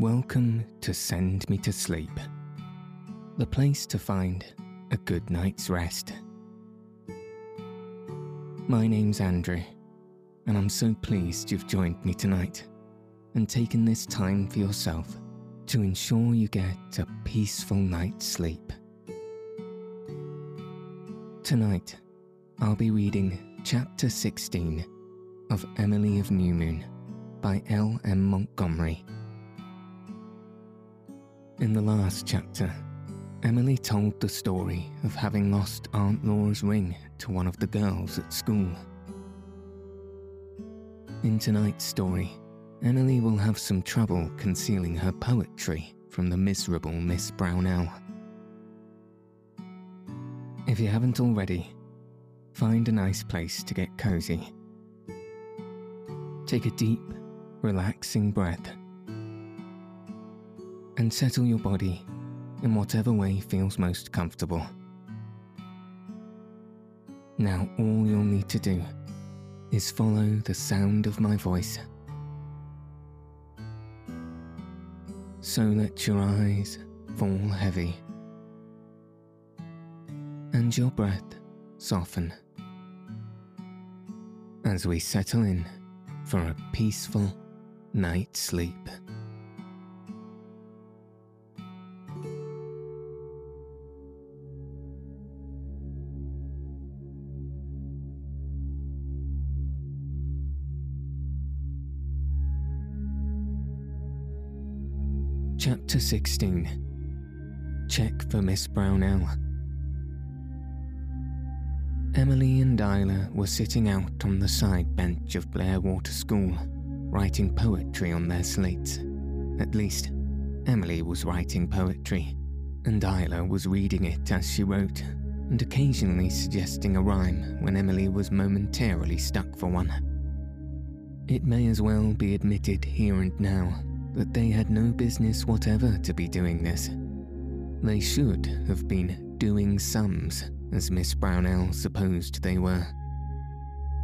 Welcome to Send Me to Sleep, the place to find a good night's rest. My name's Andrew, and I'm so pleased you've joined me tonight and taken this time for yourself to ensure you get a peaceful night's sleep. Tonight, I'll be reading Chapter 16 of Emily of New Moon by L. M. Montgomery. In the last chapter, Emily told the story of having lost Aunt Laura's ring to one of the girls at school. In tonight's story, Emily will have some trouble concealing her poetry from the miserable Miss Brownell. If you haven't already, find a nice place to get cozy. Take a deep, relaxing breath and settle your body in whatever way feels most comfortable. Now, all you'll need to do is follow the sound of my voice. So let your eyes fall heavy and your breath soften as we settle in for a peaceful night's sleep. Chapter 16 Check for Miss Brownell. Emily and Ilse were sitting out on the side bench of Blairwater School, writing poetry on their slates. At least, Emily was writing poetry, and Ilse was reading it as she wrote, and occasionally suggesting a rhyme when Emily was momentarily stuck for one. It may as well be admitted here and now that they had no business whatever to be doing this. They should have been doing sums, as Miss Brownell supposed they were.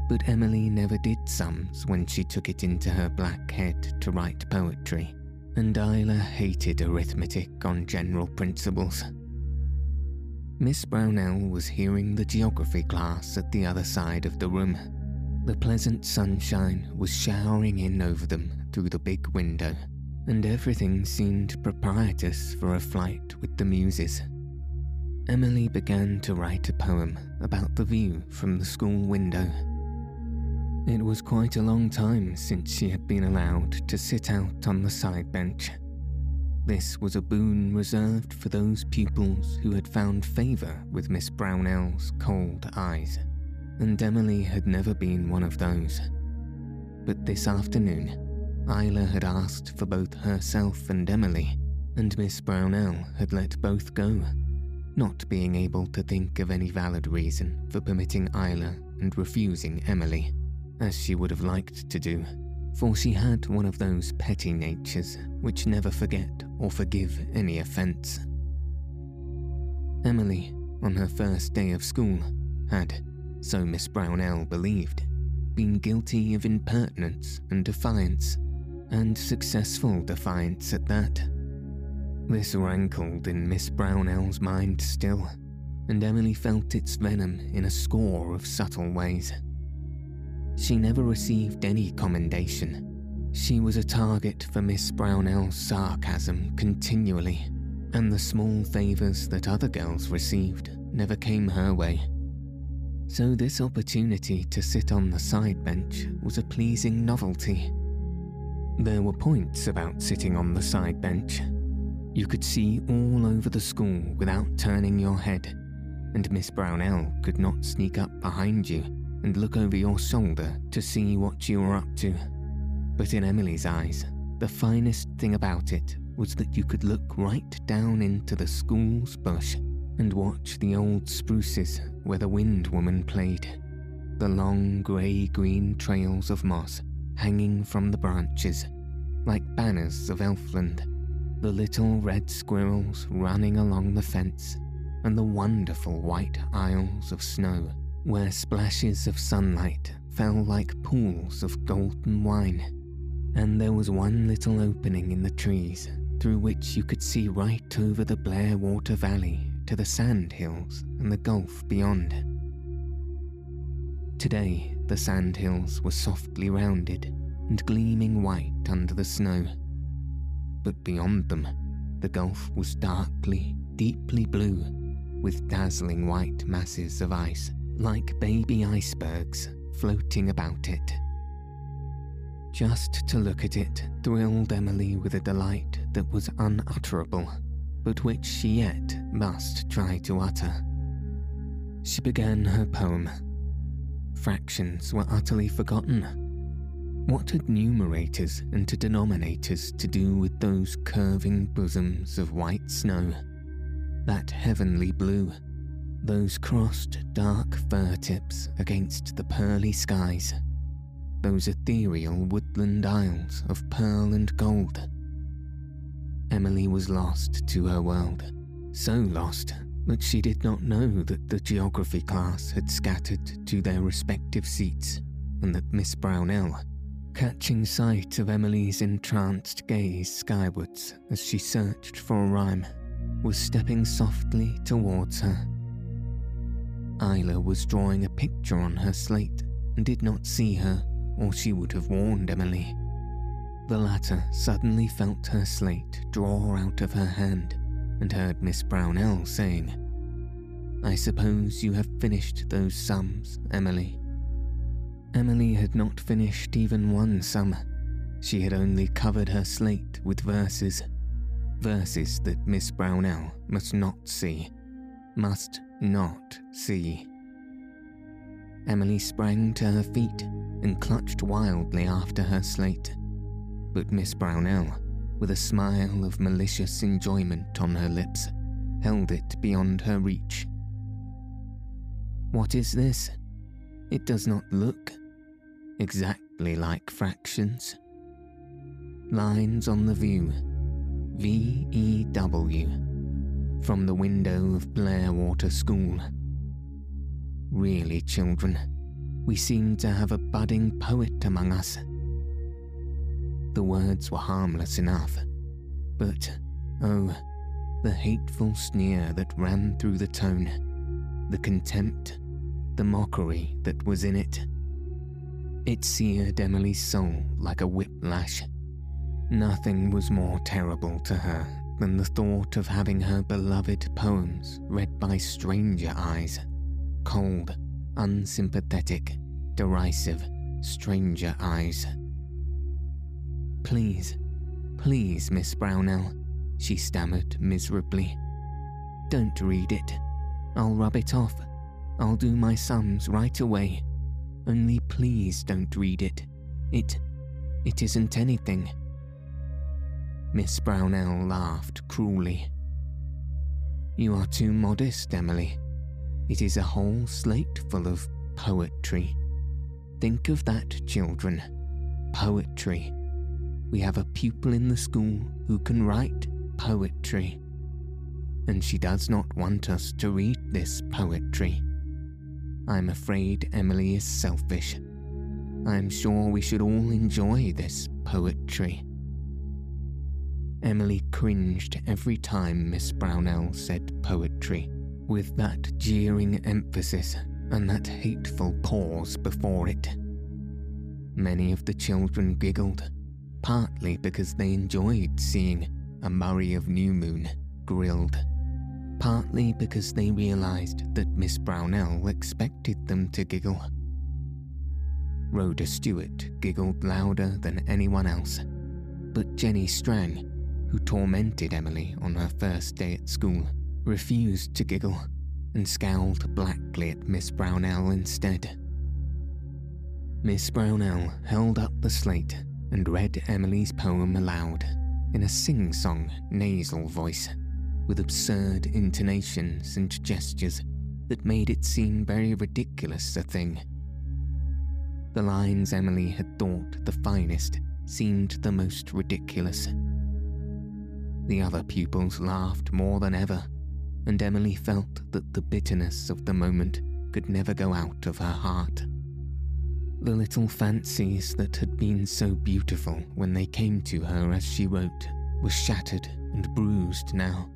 But Emily never did sums when she took it into her black head to write poetry, and Ilse hated arithmetic on general principles. Miss Brownell was hearing the geography class at the other side of the room. The pleasant sunshine was showering in over them through the big window and everything seemed propitious for a flight with the muses. Emily began to write a poem about the view from the school window. It was quite a long time since she had been allowed to sit out on the side bench. This was a boon reserved for those pupils who had found favour with Miss Brownell's cold eyes, and Emily had never been one of those. But this afternoon, Ilse had asked for both herself and Emily, and Miss Brownell had let both go, not being able to think of any valid reason for permitting Ilse and refusing Emily, as she would have liked to do, for she had one of those petty natures which never forget or forgive any offence. Emily, on her first day of school, had, so Miss Brownell believed, been guilty of impertinence and defiance and successful defiance at that. This rankled in Miss Brownell's mind still, and Emily felt its venom in a score of subtle ways. She never received any commendation. She was a target for Miss Brownell's sarcasm continually, and the small favours that other girls received never came her way. So, this opportunity to sit on the side bench was a pleasing novelty there were points about sitting on the side bench. You could see all over the school without turning your head, and Miss Brownell could not sneak up behind you and look over your shoulder to see what you were up to. But in Emily's eyes, the finest thing about it was that you could look right down into the school's bush and watch the old spruces where the wind woman played. The long grey green trails of moss hanging from the branches, like banners of Elfland, the little red squirrels running along the fence, and the wonderful white aisles of snow where splashes of sunlight fell like pools of golden wine. And there was one little opening in the trees through which you could see right over the Blairwater Valley to the sand hills and the gulf beyond. Today, the sand hills were softly rounded and gleaming white under the snow. But beyond them, the gulf was darkly, deeply blue, with dazzling white masses of ice, like baby icebergs, floating about it. Just to look at it thrilled Emily with a delight that was unutterable, but which she yet must try to utter. She began her poem. Fractions were utterly forgotten. What had numerators and denominators to do with those curving bosoms of white snow? That heavenly blue? Those crossed dark fir tips against the pearly skies? those ethereal woodland isles of pearl and gold. Emily was lost to her world, so lost that she did not know that the geography class had scattered to their respective seats, and that Miss Brownell, catching sight of Emily's entranced gaze skywards as she searched for a rhyme, was stepping softly towards her. Ilse was drawing a picture on her slate and did not see her or she would have warned Emily. The latter suddenly felt her slate draw out of her hand and heard Miss Brownell saying, I suppose you have finished those sums, Emily. Emily had not finished even one sum. She had only covered her slate with verses. Verses that Miss Brownell must not see. Must not see. Emily sprang to her feet and clutched wildly after her slate. But Miss Brownell, with a smile of malicious enjoyment on her lips, held it beyond her reach. What is this? It does not look exactly like fractions. Lines on the view. V E W. From the window of Blairwater School. Really, children, we seem to have a budding poet among us. The words were harmless enough, but oh, the hateful sneer that ran through the tone, the contempt, the mockery that was in it. It seared Emily's soul like a whiplash. Nothing was more terrible to her than the thought of having her beloved poems read by stranger eyes, cold, unsympathetic, derisive, stranger eyes. Please, please, Miss Brownell, she stammered miserably. Don't read it. I'll rub it off. I'll do my sums right away. Only please don't read it. It. it isn't anything. Miss Brownell laughed cruelly. You are too modest, Emily. It is a whole slate full of poetry. Think of that, children. Poetry. We have a pupil in the school who can write poetry. And she does not want us to read this poetry. I'm afraid Emily is selfish. I'm sure we should all enjoy this poetry. Emily cringed every time Miss Brownell said poetry with that jeering emphasis and that hateful pause before it. Many of the children giggled, partly because they enjoyed seeing a Murray of New Moon grilled, partly because they realised that Miss Brownell expected them to giggle. Rhoda Stewart giggled louder than anyone else, but Jenny Strang, who tormented Emily on her first day at school, refused to giggle and scowled blackly at Miss Brownell instead. Miss Brownell held up the slate and read Emily's poem aloud in a sing song, nasal voice, with absurd intonations and gestures that made it seem very ridiculous a thing. The lines Emily had thought the finest seemed the most ridiculous. The other pupils laughed more than ever, and Emily felt that the bitterness of the moment could never go out of her heart. The little fancies that had been so beautiful when they came to her as she wrote were shattered and bruised now,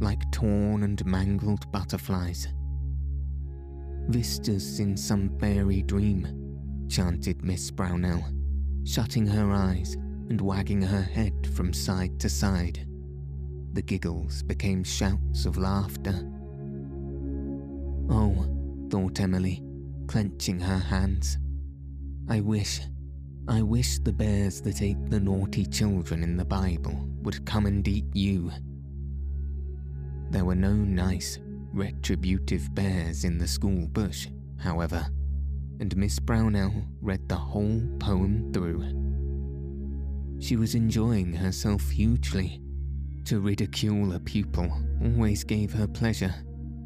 like torn and mangled butterflies. Vistas in some fairy dream, chanted Miss Brownell, shutting her eyes and wagging her head from side to side. The giggles became shouts of laughter. Oh, thought Emily, clenching her hands. I wish, I wish the bears that ate the naughty children in the Bible would come and eat you. There were no nice, retributive bears in the school bush, however, and Miss Brownell read the whole poem through. She was enjoying herself hugely. To ridicule a pupil always gave her pleasure,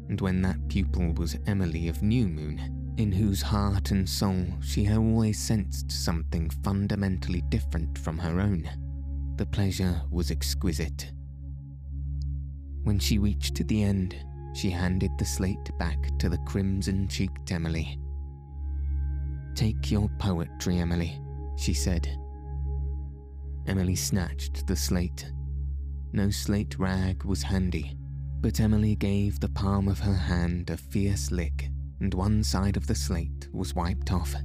and when that pupil was Emily of New Moon, in whose heart and soul she had always sensed something fundamentally different from her own, the pleasure was exquisite. When she reached the end, she handed the slate back to the crimson cheeked Emily. Take your poetry, Emily, she said. Emily snatched the slate. No slate rag was handy, but Emily gave the palm of her hand a fierce lick, and one side of the slate was wiped off.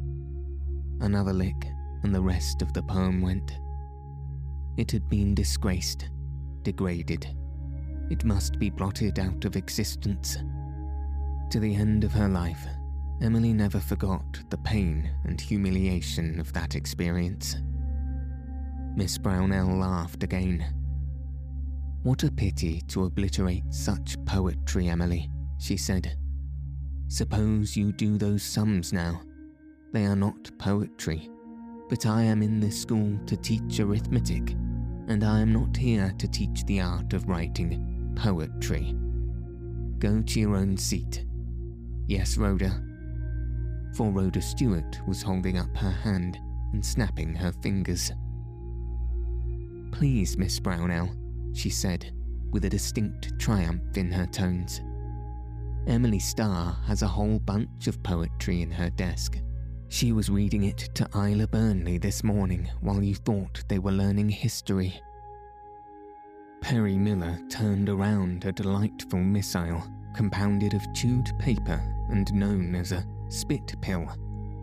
Another lick, and the rest of the poem went. It had been disgraced, degraded it must be blotted out of existence. To the end of her life, Emily never forgot the pain and humiliation of that experience. Miss Brownell laughed again. What a pity to obliterate such poetry, Emily, she said. Suppose you do those sums now. They are not poetry, but I am in this school to teach arithmetic, and I am not here to teach the art of writing poetry. Go to your own seat. Yes, Rhoda. For Rhoda Stewart was holding up her hand and snapping her fingers. Please, Miss Brownell, she said, with a distinct triumph in her tones. Emily Starr has a whole bunch of poetry in her desk. She was reading it to Ilse Burnley this morning while you thought they were learning history. Perry Miller turned around a delightful missile compounded of chewed paper and known as a spit pill,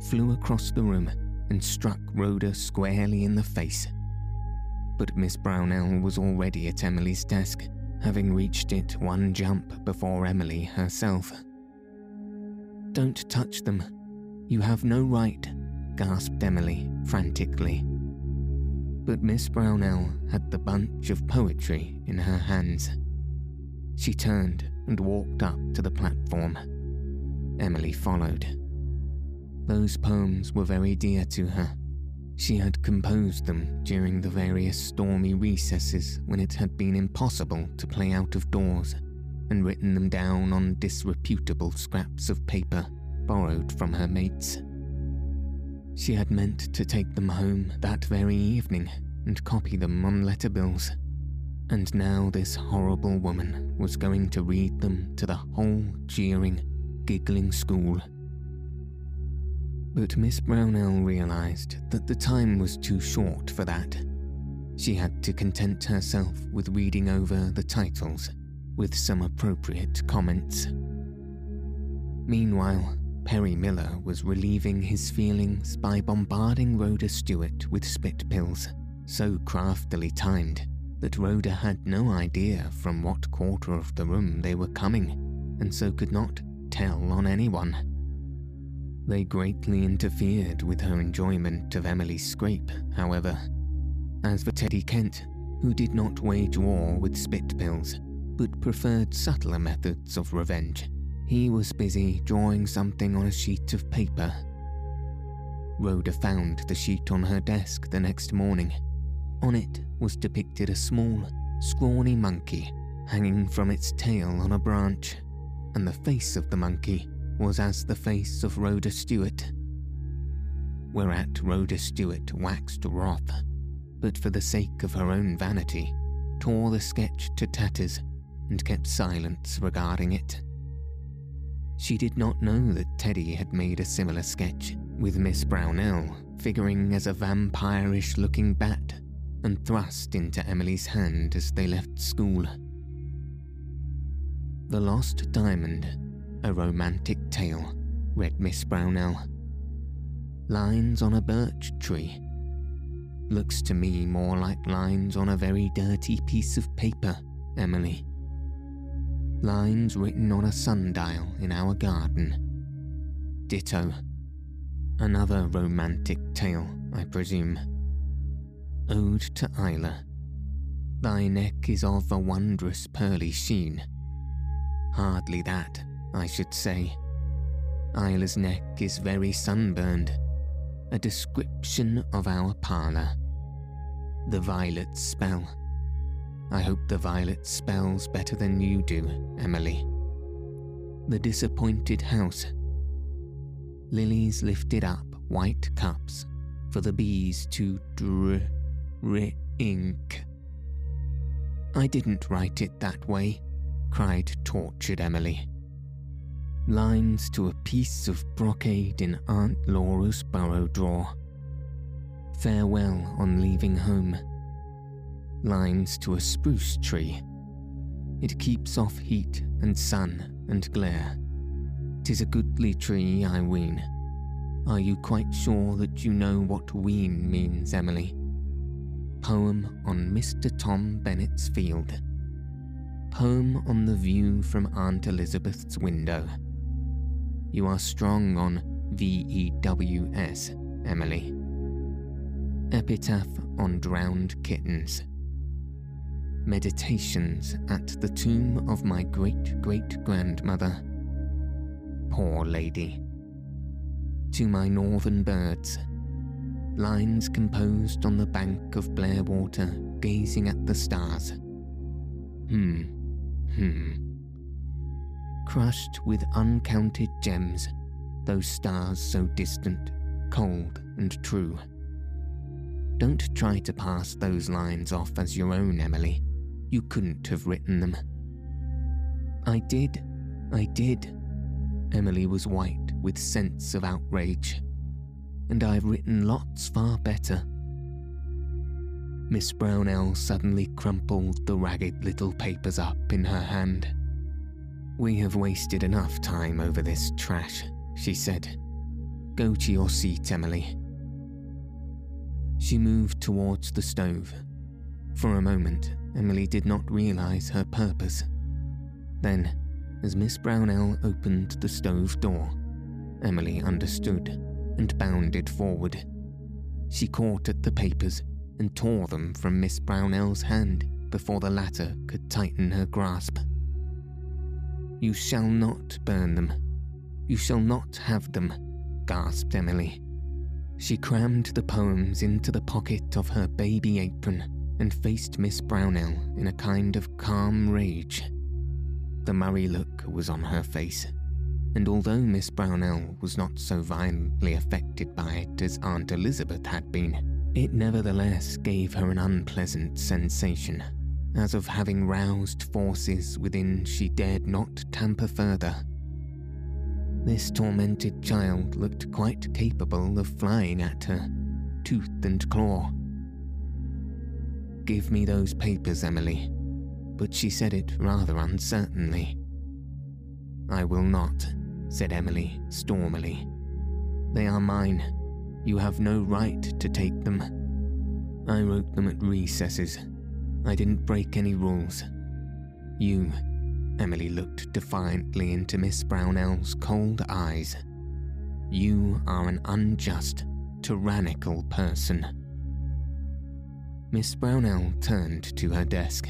flew across the room and struck Rhoda squarely in the face. But Miss Brownell was already at Emily's desk, having reached it one jump before Emily herself. Don't touch them. You have no right, gasped Emily frantically but Miss Brownell had the bunch of poetry in her hands. She turned and walked up to the platform. Emily followed. Those poems were very dear to her. She had composed them during the various stormy recesses when it had been impossible to play out of doors, and written them down on disreputable scraps of paper borrowed from her mates. She had meant to take them home that very evening and copy them on letter bills. And now this horrible woman was going to read them to the whole jeering, giggling school. But Miss Brownell realized that the time was too short for that. She had to content herself with reading over the titles with some appropriate comments. Meanwhile, Perry Miller was relieving his feelings by bombarding Rhoda Stewart with spit pills, so craftily timed that Rhoda had no idea from what quarter of the room they were coming, and so could not tell on anyone. They greatly interfered with her enjoyment of Emily's scrape, however. As for Teddy Kent, who did not wage war with spit pills, but preferred subtler methods of revenge, he was busy drawing something on a sheet of paper. Rhoda found the sheet on her desk the next morning. On it was depicted a small, scrawny monkey hanging from its tail on a branch, and the face of the monkey was as the face of Rhoda Stewart. Whereat Rhoda Stewart waxed wroth, but for the sake of her own vanity, tore the sketch to tatters and kept silence regarding it. She did not know that Teddy had made a similar sketch, with Miss Brownell figuring as a vampirish looking bat and thrust into Emily's hand as they left school. The Lost Diamond, a romantic tale, read Miss Brownell. Lines on a birch tree. Looks to me more like lines on a very dirty piece of paper, Emily. Lines written on a sundial in our garden. Ditto. Another romantic tale, I presume. Ode to Ilse. Thy neck is of a wondrous pearly sheen Hardly that, I should say. Ilse's neck is very sunburned. A description of our parlour. The violet spell. I hope the violet spells better than you do, Emily. The disappointed house. Lilies lifted up white cups for the bees to drink. I didn't write it that way cried tortured Emily. Lines to a piece of brocade in Aunt Laura's bureau drawer. Farewell on leaving home. Lines to a spruce tree. It keeps off heat and sun and glare. Tis a goodly tree, I ween. Are you quite sure that you know what ween means, Emily? Poem on Mr. Tom Bennett's field. Poem on the view from Aunt Elizabeth's window. You are strong on VEWS, Emily. Epitaph on drowned kittens. Meditations at the tomb of my great great grandmother. Poor lady. To my northern birds. Lines composed on the bank of Blairwater, gazing at the stars. Hmm. Hmm. Crushed with uncounted gems, those stars so distant, cold, and true. Don't try to pass those lines off as your own, Emily. You couldn't have written them. I did. I did. Emily was white with sense of outrage. And I've written lots far better. Miss Brownell suddenly crumpled the ragged little papers up in her hand. We have wasted enough time over this trash, she said. Go to your seat, Emily. She moved towards the stove. For a moment, Emily did not realize her purpose. Then, as Miss Brownell opened the stove door, Emily understood and bounded forward. She caught at the papers and tore them from Miss Brownell's hand before the latter could tighten her grasp. You shall not burn them. You shall not have them, gasped Emily. She crammed the poems into the pocket of her baby apron and faced Miss Brownell in a kind of calm rage. The Murray look was on her face, and although Miss Brownell was not so violently affected by it as Aunt Elizabeth had been, it nevertheless gave her an unpleasant sensation, as of having roused forces within she dared not tamper further. This tormented child looked quite capable of flying at her, tooth and claw. Give me those papers, Emily, but she said it rather uncertainly. I will not, said Emily stormily. They are mine you have no right to take them. I wrote them at recesses. I didn't break any rules. You, Emily looked defiantly into Miss Brownell's cold eyes. You are an unjust, tyrannical person. Miss Brownell turned to her desk.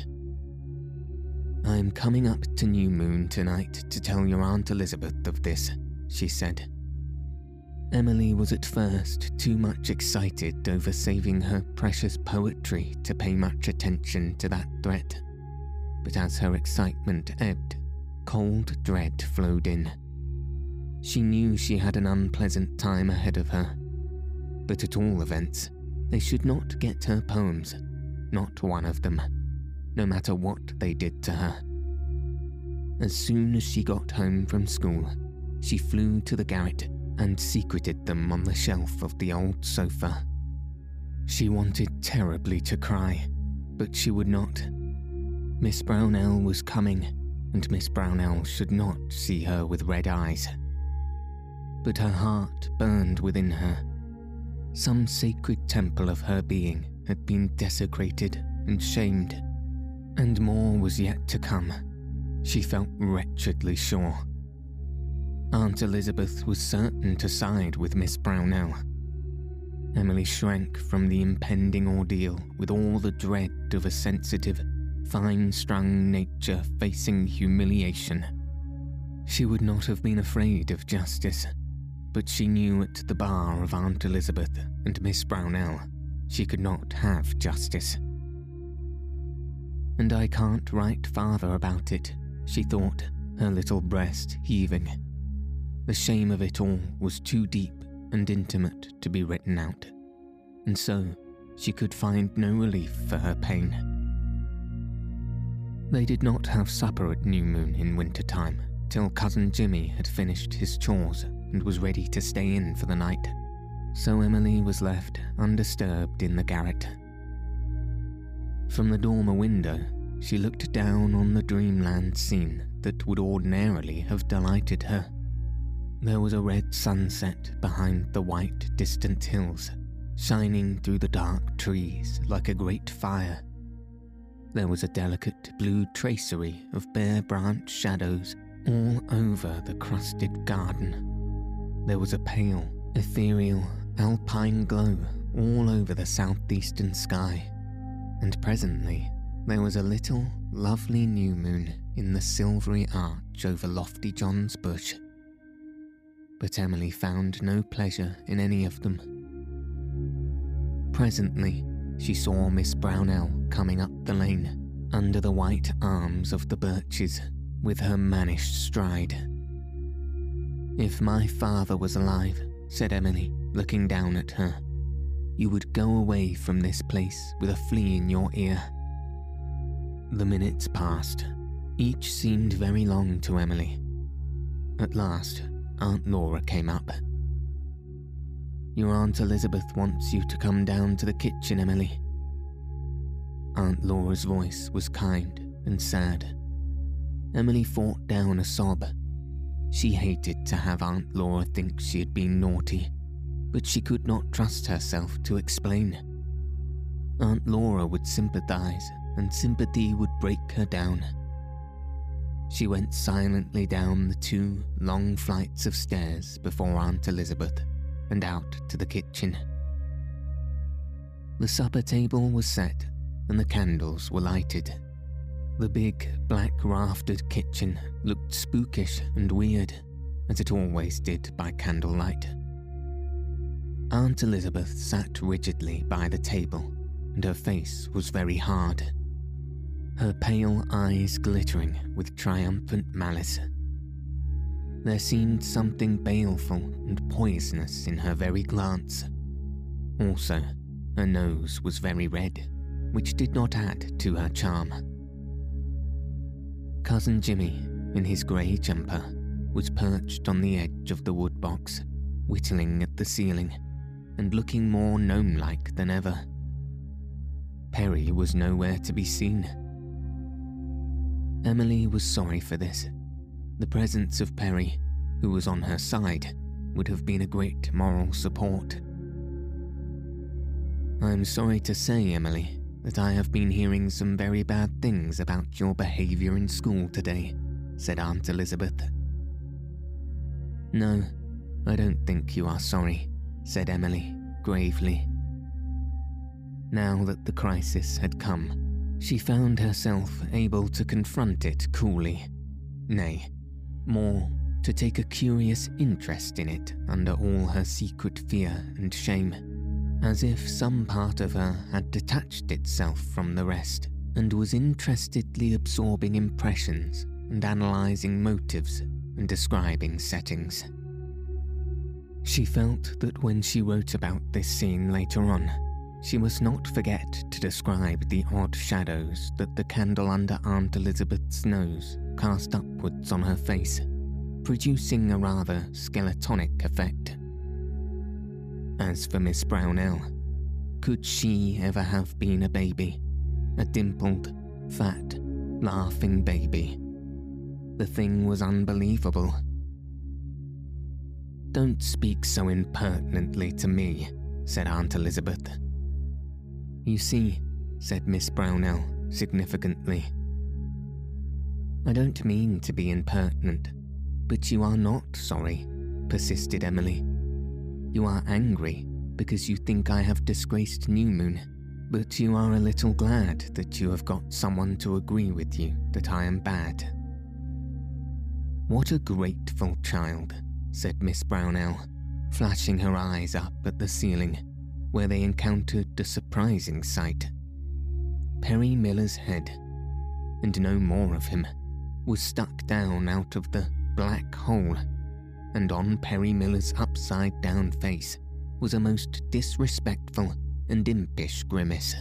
I'm coming up to New Moon tonight to tell your Aunt Elizabeth of this, she said. Emily was at first too much excited over saving her precious poetry to pay much attention to that threat. But as her excitement ebbed, cold dread flowed in. She knew she had an unpleasant time ahead of her, but at all events, they should not get her poems, not one of them, no matter what they did to her. As soon as she got home from school, she flew to the garret and secreted them on the shelf of the old sofa. She wanted terribly to cry, but she would not. Miss Brownell was coming, and Miss Brownell should not see her with red eyes. But her heart burned within her. Some sacred temple of her being had been desecrated and shamed, and more was yet to come. She felt wretchedly sure. Aunt Elizabeth was certain to side with Miss Brownell. Emily shrank from the impending ordeal with all the dread of a sensitive, fine strung nature facing humiliation. She would not have been afraid of justice, but she knew at the bar of Aunt Elizabeth and Miss Brownell she could not have justice. And I can't write father about it, she thought, her little breast heaving. The shame of it all was too deep and intimate to be written out, and so she could find no relief for her pain. They did not have supper at New Moon in winter time till Cousin Jimmy had finished his chores and was ready to stay in for the night, so Emily was left undisturbed in the garret. From the dormer window, she looked down on the dreamland scene that would ordinarily have delighted her. There was a red sunset behind the white, distant hills, shining through the dark trees like a great fire. There was a delicate blue tracery of bare branch shadows all over the crusted garden. There was a pale, ethereal, alpine glow all over the southeastern sky, and presently there was a little, lovely new moon in the silvery arch over Lofty John's bush but Emily found no pleasure in any of them. Presently, she saw Miss Brownell coming up the lane under the white arms of the birches with her mannish stride. If my father was alive, said Emily, looking down at her, you would go away from this place with a flea in your ear. The minutes passed. Each seemed very long to Emily. At last, Aunt Laura came up. Your Aunt Elizabeth wants you to come down to the kitchen, Emily. Aunt Laura's voice was kind and sad. Emily fought down a sob. She hated to have Aunt Laura think she had been naughty, but she could not trust herself to explain. Aunt Laura would sympathize, and sympathy would break her down. She went silently down the two long flights of stairs before Aunt Elizabeth and out to the kitchen. The supper table was set and the candles were lighted. The big, black raftered kitchen looked spookish and weird, as it always did by candlelight. Aunt Elizabeth sat rigidly by the table, and her face was very hard her pale eyes glittering with triumphant malice. There seemed something baleful and poisonous in her very glance. Also, her nose was very red, which did not add to her charm. Cousin Jimmy, in his grey jumper, was perched on the edge of the wood box, whittling at the ceiling, and looking more gnome like than ever. Perry was nowhere to be seen Emily was sorry for this. The presence of Perry, who was on her side, would have been a great moral support. I'm sorry to say, Emily, that I have been hearing some very bad things about your behaviour in school today, said Aunt Elizabeth. No, I don't think you are sorry, said Emily, gravely. Now that the crisis had come, she found herself able to confront it coolly. Nay, more to take a curious interest in it under all her secret fear and shame, as if some part of her had detached itself from the rest and was interestedly absorbing impressions and analysing motives and describing settings. She felt that when she wrote about this scene later on, she must not forget to describe the odd shadows that the candle under Aunt Elizabeth's nose cast upwards on her face, producing a rather skeletonic effect. As for Miss Brownell, could she ever have been a baby? A dimpled, fat, laughing baby. The thing was unbelievable. Don't speak so impertinently to me, said Aunt Elizabeth. You see, said Miss Brownell significantly. I don't mean to be impertinent, but you are not sorry, persisted Emily. You are angry because you think I have disgraced New Moon, but you are a little glad that you have got someone to agree with you that I am bad. What a grateful child, said Miss Brownell, flashing her eyes up at the ceiling, where they encountered a surprising sight. Perry Miller's head, and no more of him, was stuck down out of the black hole, and on Perry Miller's upside down face was a most disrespectful and impish grimace.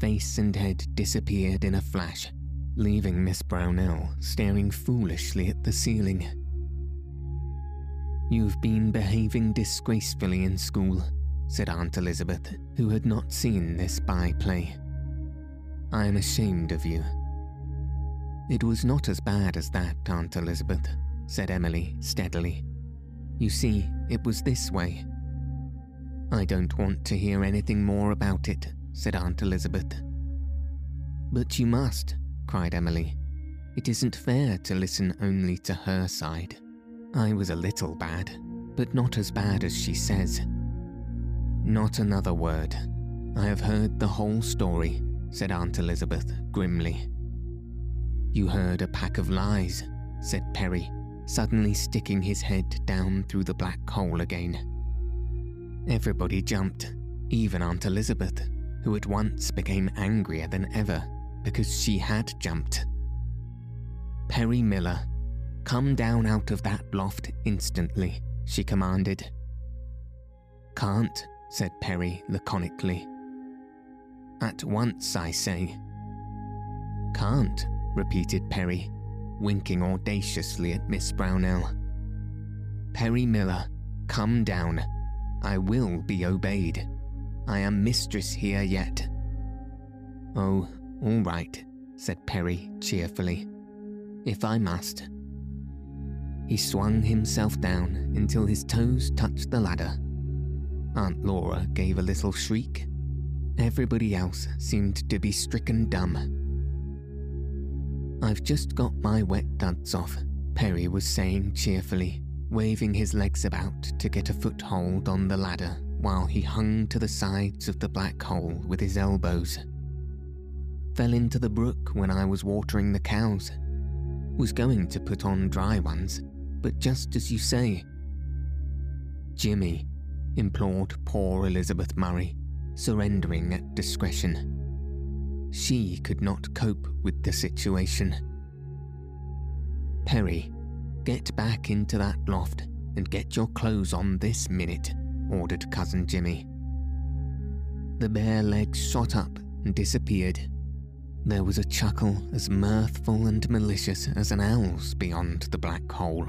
Face and head disappeared in a flash, leaving Miss Brownell staring foolishly at the ceiling. You've been behaving disgracefully in school, said Aunt Elizabeth, who had not seen this by-play. I am ashamed of you. It was not as bad as that, Aunt Elizabeth, said Emily steadily. You see, it was this way. I don't want to hear anything more about it, said Aunt Elizabeth. But you must, cried Emily. It isn't fair to listen only to her side. I was a little bad, but not as bad as she says. Not another word. I have heard the whole story, said Aunt Elizabeth grimly. You heard a pack of lies, said Perry, suddenly sticking his head down through the black hole again. Everybody jumped, even Aunt Elizabeth, who at once became angrier than ever because she had jumped. Perry Miller Come down out of that loft instantly, she commanded. Can't, said Perry laconically. At once, I say. Can't, repeated Perry, winking audaciously at Miss Brownell. Perry Miller, come down. I will be obeyed. I am mistress here yet. Oh, all right, said Perry cheerfully. If I must. He swung himself down until his toes touched the ladder. Aunt Laura gave a little shriek. Everybody else seemed to be stricken dumb. I've just got my wet duds off, Perry was saying cheerfully, waving his legs about to get a foothold on the ladder while he hung to the sides of the black hole with his elbows. Fell into the brook when I was watering the cows. Was going to put on dry ones, but just as you say. Jimmy, implored poor Elizabeth Murray, surrendering at discretion. She could not cope with the situation. Perry, get back into that loft and get your clothes on this minute, ordered Cousin Jimmy. The bare legs shot up and disappeared. There was a chuckle as mirthful and malicious as an owl's beyond the black hole.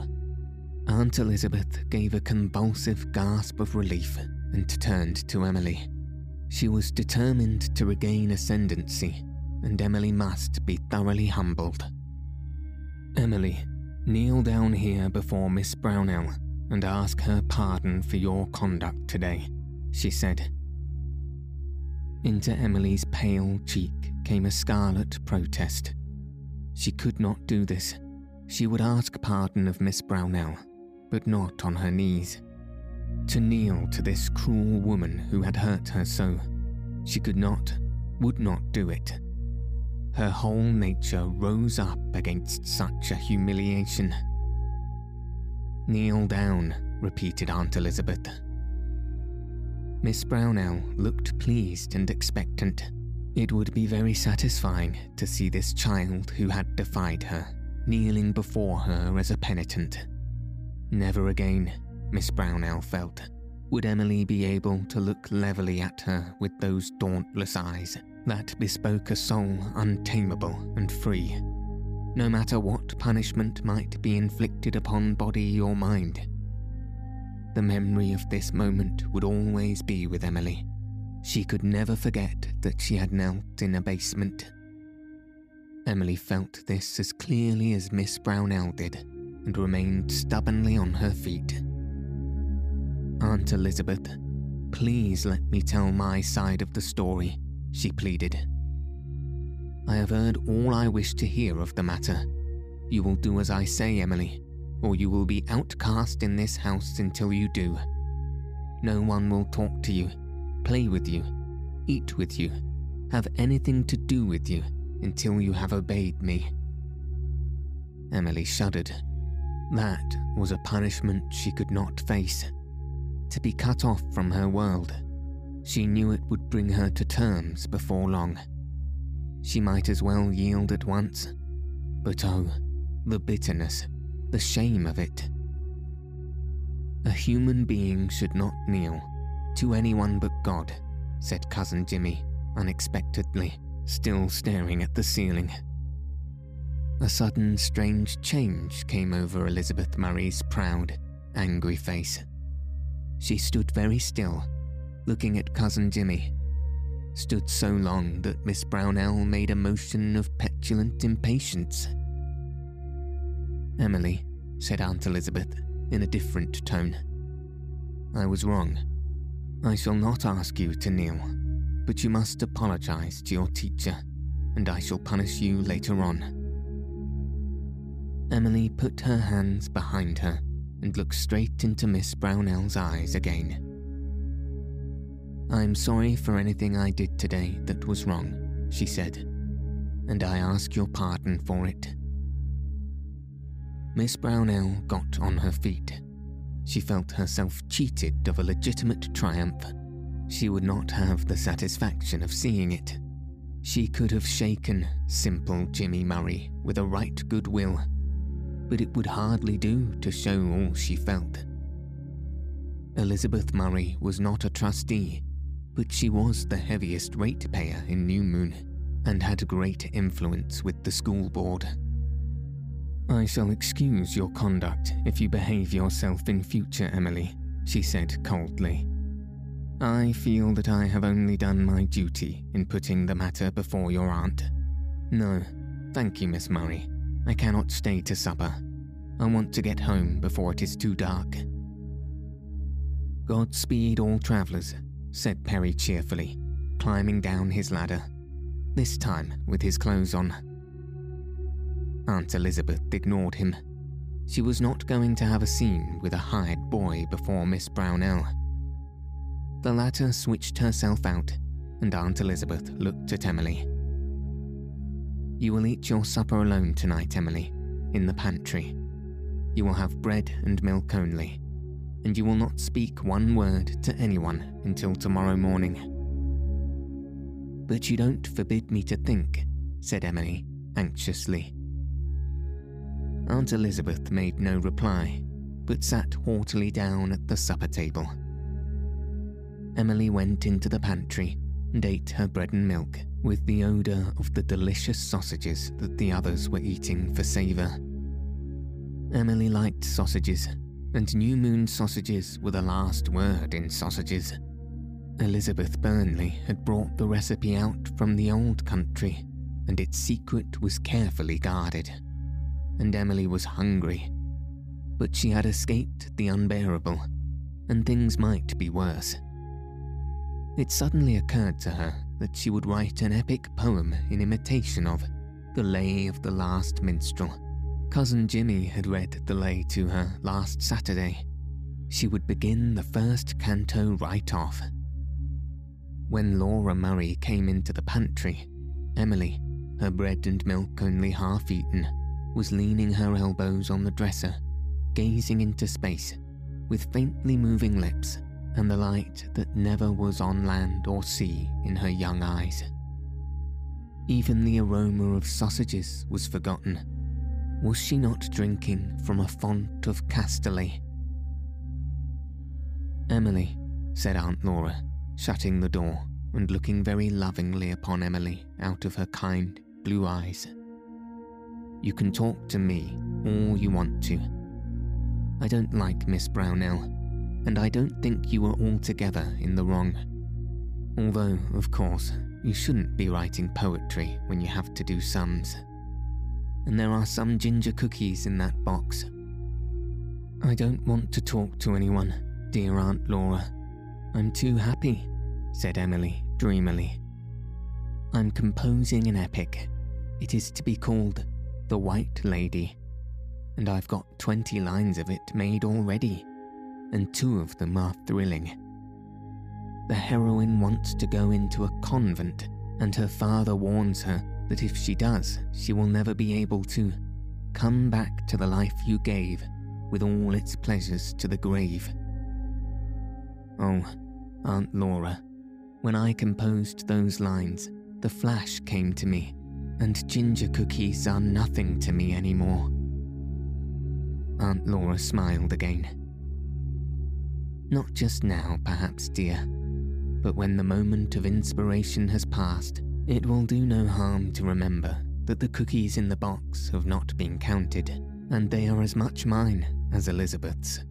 Aunt Elizabeth gave a convulsive gasp of relief and turned to Emily. She was determined to regain ascendancy, and Emily must be thoroughly humbled. Emily, kneel down here before Miss Brownell and ask her pardon for your conduct today, she said. Into Emily's pale cheek came a scarlet protest. She could not do this. She would ask pardon of Miss Brownell but not on her knees. To kneel to this cruel woman who had hurt her so, she could not, would not do it. Her whole nature rose up against such a humiliation. Kneel down, repeated Aunt Elizabeth. Miss Brownell looked pleased and expectant. It would be very satisfying to see this child who had defied her kneeling before her as a penitent. Never again, Miss Brownell felt, would Emily be able to look levelly at her with those dauntless eyes that bespoke a soul untamable and free, no matter what punishment might be inflicted upon body or mind. The memory of this moment would always be with Emily. She could never forget that she had knelt in a basement. Emily felt this as clearly as Miss Brownell did and remained stubbornly on her feet. Aunt Elizabeth, please let me tell my side of the story, she pleaded. I have heard all I wish to hear of the matter. You will do as I say, Emily, or you will be outcast in this house until you do. No one will talk to you, play with you, eat with you, have anything to do with you until you have obeyed me. Emily shuddered. That was a punishment she could not face. To be cut off from her world, she knew it would bring her to terms before long. She might as well yield at once. But oh, the bitterness, the shame of it. A human being should not kneel to anyone but God, said Cousin Jimmy unexpectedly, still staring at the ceiling. A sudden strange change came over Elizabeth Murray's proud, angry face. She stood very still, looking at Cousin Jimmy. Stood so long that Miss Brownell made a motion of petulant impatience. Emily, said Aunt Elizabeth in a different tone. I was wrong. I shall not ask you to kneel, but you must apologize to your teacher, and I shall punish you later on. Emily put her hands behind her and looked straight into Miss Brownell's eyes again. I'm sorry for anything I did today that was wrong, she said, and I ask your pardon for it. Miss Brownell got on her feet. She felt herself cheated of a legitimate triumph. She would not have the satisfaction of seeing it. She could have shaken simple Jimmy Murray with a right good will, but it would hardly do to show all she felt. Elizabeth Murray was not a trustee, but she was the heaviest ratepayer in New Moon and had great influence with the school board. I shall excuse your conduct if you behave yourself in future, Emily, she said coldly. I feel that I have only done my duty in putting the matter before your aunt. No, thank you, Miss Murray. I cannot stay to supper. I want to get home before it is too dark. Godspeed, all travellers, said Perry cheerfully, climbing down his ladder, this time with his clothes on. Aunt Elizabeth ignored him. She was not going to have a scene with a hired boy before Miss Brownell. The latter switched herself out, and Aunt Elizabeth looked at Emily. You will eat your supper alone tonight, Emily, in the pantry. You will have bread and milk only and you will not speak one word to anyone until tomorrow morning. But you don't forbid me to think, said Emily, anxiously. Aunt Elizabeth made no reply, but sat haughtily down at the supper table. Emily went into the pantry and ate her bread and milk with the odour of the delicious sausages that the others were eating for savour. Emily liked sausages and New Moon sausages were the last word in sausages. Elizabeth Burnley had brought the recipe out from the old country, and its secret was carefully guarded. And Emily was hungry. But she had escaped the unbearable, and things might be worse. It suddenly occurred to her that she would write an epic poem in imitation of The Lay of the Last Minstrel Cousin Jimmy had read the lay to her last Saturday. She would begin the first canto right off. When Laura Murray came into the pantry, Emily, her bread and milk only half eaten, was leaning her elbows on the dresser, gazing into space with faintly moving lips and the light that never was on land or sea in her young eyes. Even the aroma of sausages was forgotten. Was she not drinking from a font of Castaly? Emily, said Aunt Laura, shutting the door and looking very lovingly upon Emily out of her kind blue eyes. You can talk to me all you want to. I don't like Miss Brownell, and I don't think you are altogether in the wrong. Although, of course, you shouldn't be writing poetry when you have to do sums. And there are some ginger cookies in that box. I don't want to talk to anyone, dear Aunt Laura. I'm too happy, said Emily dreamily. I'm composing an epic. It is to be called The White Lady, and I've got 20 lines of it made already, and two of them are thrilling. The heroine wants to go into a convent, and her father warns her that if she does, she will never be able to come back to the life you gave with all its pleasures to the grave. Oh, Aunt Laura, when I composed those lines, the flash came to me, and ginger cookies are nothing to me anymore. Aunt Laura smiled again. Not just now, perhaps, dear, but when the moment of inspiration has passed, it will do no harm to remember that the cookies in the box have not been counted, and they are as much mine as Elizabeth's.